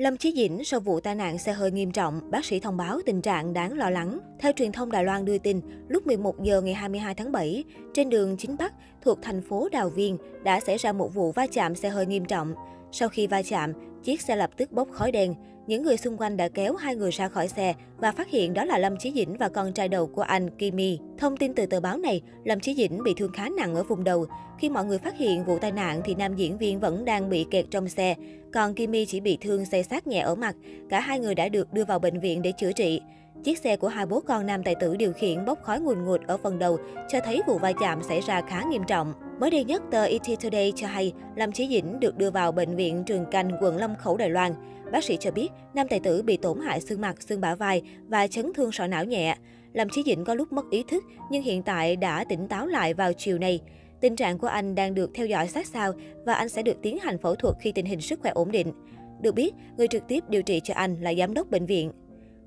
Lâm Chí Dĩnh sau vụ tai nạn xe hơi nghiêm trọng, bác sĩ thông báo tình trạng đáng lo lắng. Theo truyền thông Đài Loan đưa tin, lúc 11 giờ ngày 22 tháng 7, trên đường Chính Bắc thuộc thành phố Đào Viên đã xảy ra một vụ va chạm xe hơi nghiêm trọng. Sau khi va chạm, chiếc xe lập tức bốc khói đen. Những người xung quanh đã kéo hai người ra khỏi xe và phát hiện đó là Lâm Chí Dĩnh và con trai đầu của anh Kimi. Thông tin từ tờ báo này, Lâm Chí Dĩnh bị thương khá nặng ở vùng đầu. Khi mọi người phát hiện vụ tai nạn thì nam diễn viên vẫn đang bị kẹt trong xe, còn Kimi chỉ bị thương xây sát nhẹ ở mặt. Cả hai người đã được đưa vào bệnh viện để chữa trị. Chiếc xe của hai bố con nam tài tử điều khiển bốc khói ngùn ngụt ở phần đầu, cho thấy vụ va chạm xảy ra khá nghiêm trọng. Mới đây nhất, tờ ET Today cho hay Lâm Chí Dĩnh được đưa vào bệnh viện Trường Canh, quận Lâm Khẩu, Đài Loan. Bác sĩ cho biết, nam tài tử bị tổn hại xương mặt, xương bả vai và chấn thương sọ não nhẹ. Lâm Chí Dĩnh có lúc mất ý thức, nhưng hiện tại đã tỉnh táo lại vào chiều nay. Tình trạng của anh đang được theo dõi sát sao và anh sẽ được tiến hành phẫu thuật khi tình hình sức khỏe ổn định. Được biết, người trực tiếp điều trị cho anh là giám đốc bệnh viện.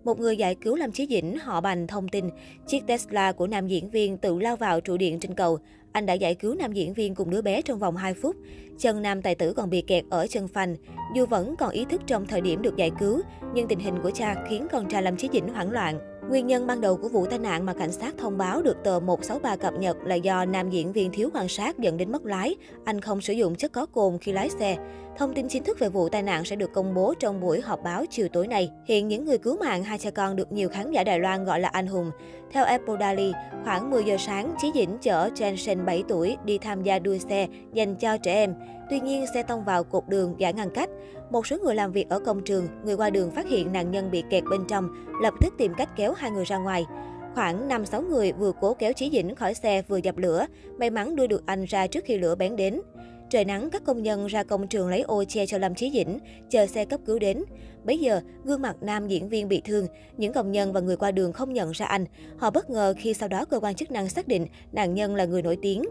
Một người giải cứu Lâm Chí Dĩnh họ bành thông tin, chiếc Tesla của nam diễn viên tự lao vào trụ điện trên cầu. Anh đã giải cứu nam diễn viên cùng đứa bé trong vòng 2 phút. Chân nam tài tử còn bị kẹt ở chân phanh. Dù vẫn còn ý thức trong thời điểm được giải cứu, nhưng tình hình của cha khiến con trai Lâm Chí Dĩnh hoảng loạn. Nguyên nhân ban đầu của vụ tai nạn mà cảnh sát thông báo được tờ 163 cập nhật là do nam diễn viên thiếu quan sát dẫn đến mất lái. Anh không sử dụng chất có cồn khi lái xe. Thông tin chính thức về vụ tai nạn sẽ được công bố trong buổi họp báo chiều tối nay. Hiện những người cứu mạng hai cha con được nhiều khán giả Đài Loan gọi là anh hùng. Theo Apple Daily, khoảng 10 giờ sáng, Chí Dĩnh chở Jensen 7 tuổi đi tham gia đua xe dành cho trẻ em. Tuy nhiên, xe tông vào cột đường giải ngăn cách. Một số người làm việc ở công trường, người qua đường phát hiện nạn nhân bị kẹt bên trong, lập tức tìm cách kéo hai người ra ngoài. Khoảng 5-6 người vừa cố kéo Chí Dĩnh khỏi xe vừa dập lửa, may mắn đưa được anh ra trước khi lửa bén đến. Trời nắng, các công nhân ra công trường lấy ô che cho Lâm Chí Dĩnh, chờ xe cấp cứu đến. Bây giờ, gương mặt nam diễn viên bị thương, những công nhân và người qua đường không nhận ra anh. Họ bất ngờ khi sau đó cơ quan chức năng xác định nạn nhân là người nổi tiếng.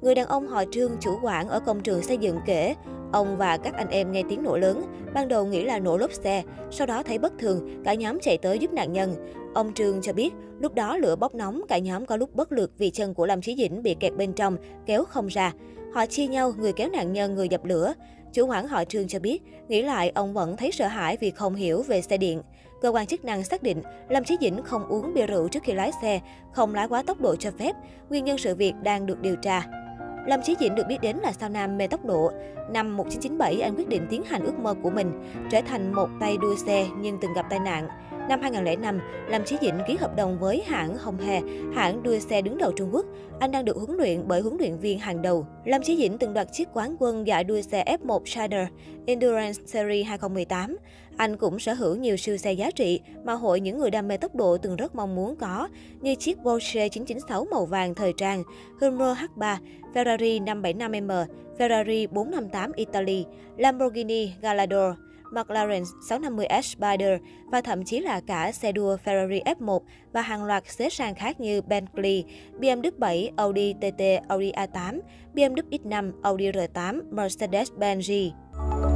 Người đàn ông họ Trương chủ quản ở công trường xây dựng kể, ông và các anh em nghe tiếng nổ lớn, ban đầu nghĩ là nổ lốp xe, sau đó thấy bất thường, cả nhóm chạy tới giúp nạn nhân. Ông Trương cho biết, lúc đó lửa bốc nóng, cả nhóm có lúc bất lực vì chân của Lâm Chí Dĩnh bị kẹt bên trong, kéo không ra. Họ chia nhau, người kéo nạn nhân, người dập lửa. Chủ quản họ Trương cho biết, nghĩ lại ông vẫn thấy sợ hãi vì không hiểu về xe điện. Cơ quan chức năng xác định Lâm Chí Dĩnh không uống bia rượu trước khi lái xe, không lái quá tốc độ cho phép. Nguyên nhân sự việc đang được điều tra. Lâm Chí Dĩnh được biết đến là sao nam mê tốc độ. Năm 1997, anh quyết định tiến hành ước mơ của mình, trở thành một tay đua xe nhưng từng gặp tai nạn. Năm 2005, Lâm Chí Dĩnh ký hợp đồng với hãng Hồng Hà, hãng đua xe đứng đầu Trung Quốc. Anh đang được huấn luyện bởi huấn luyện viên hàng đầu. Lâm Chí Dĩnh từng đoạt chiếc quán quân giải đua xe F1 Shader Endurance Series 2018. Anh cũng sở hữu nhiều siêu xe giá trị mà hội những người đam mê tốc độ từng rất mong muốn có, như chiếc Porsche 996 màu vàng thời trang, Hummer H3, Ferrari 575M, Ferrari 458 Italy, Lamborghini Gallardo, McLaren 650S Spider và thậm chí là cả xe đua Ferrari F1 và hàng loạt xế sang khác như Bentley, BMW 7, Audi TT, Audi A8, BMW X5, Audi R8, Mercedes-Benz G.